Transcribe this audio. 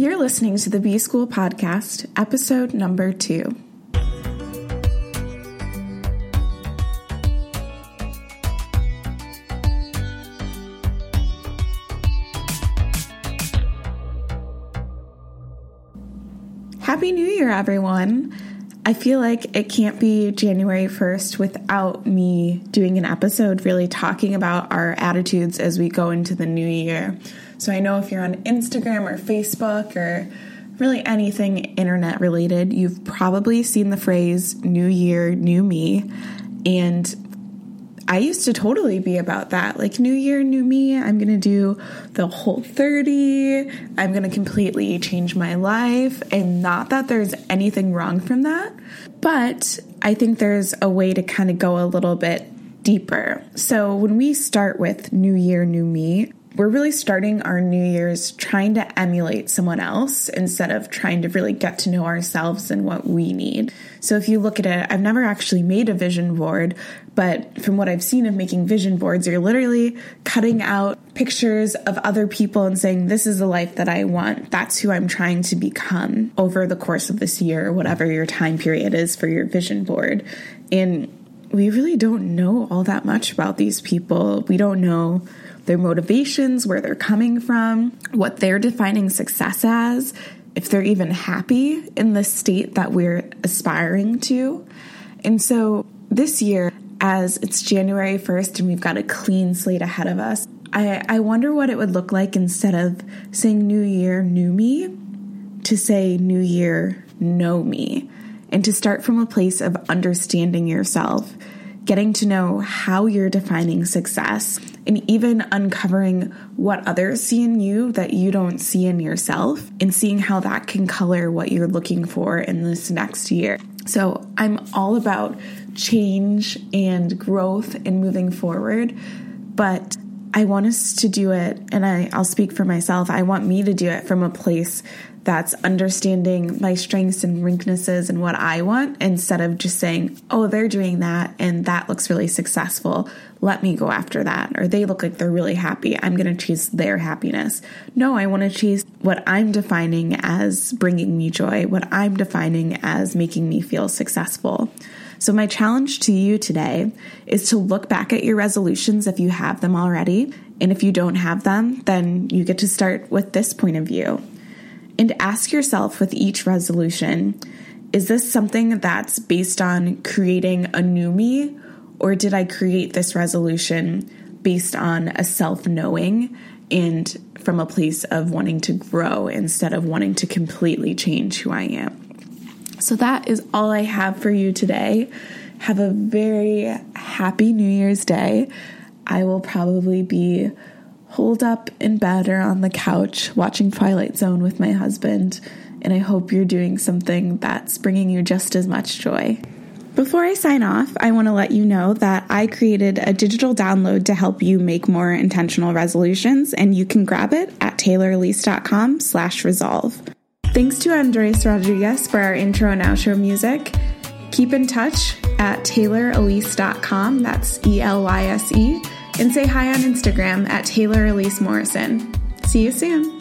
You're listening to the B School Podcast, episode number two. Happy New Year, everyone! I feel like it can't be January 1st without me doing an episode really talking about our attitudes as we go into the new year. So I know if you're on Instagram or Facebook or really anything internet related, you've probably seen the phrase new year, new me. And I used to totally be about that. Like, new year, new me. I'm going to do the whole 30. I'm going to completely change my life. And not that there's anything wrong from that, but I think there's a way to kind of go a little bit deeper. So, when we start with new year, new me, we're really starting our New Year's trying to emulate someone else instead of trying to really get to know ourselves and what we need. So, if you look at it, I've never actually made a vision board, but from what I've seen of making vision boards, you're literally cutting out pictures of other people and saying, This is the life that I want. That's who I'm trying to become over the course of this year, whatever your time period is for your vision board. And we really don't know all that much about these people. We don't know their motivations, where they're coming from, what they're defining success as, if they're even happy in the state that we're aspiring to. And so this year, as it's January 1st and we've got a clean slate ahead of us, I, I wonder what it would look like instead of saying New Year, New Me, to say New Year, Know Me, and to start from a place of understanding yourself getting to know how you're defining success, and even uncovering what others see in you that you don't see in yourself, and seeing how that can color what you're looking for in this next year. So, I'm all about change and growth and moving forward, but I want us to do it, and I, will speak for myself. I want me to do it from a place that's understanding my strengths and weaknesses and what I want instead of just saying, oh, they're doing that and that looks really successful. Let me go after that. Or they look like they're really happy. I'm going to chase their happiness. No, I want to chase what I'm defining as bringing me joy, what I'm defining as making me feel successful. So, my challenge to you today is to look back at your resolutions if you have them already. And if you don't have them, then you get to start with this point of view and ask yourself with each resolution is this something that's based on creating a new me, or did I create this resolution based on a self knowing and from a place of wanting to grow instead of wanting to completely change who I am? So, that is all I have for you today. Have a very happy New Year's Day. I will probably be holed up in bed or on the couch watching Twilight Zone with my husband, and I hope you're doing something that's bringing you just as much joy. Before I sign off, I want to let you know that I created a digital download to help you make more intentional resolutions, and you can grab it at taylorelyse.com slash resolve. Thanks to Andres Rodriguez for our intro and outro music. Keep in touch at taylorelyse.com, that's E-L-Y-S-E, and say hi on Instagram at Taylor Elyse Morrison. See you soon.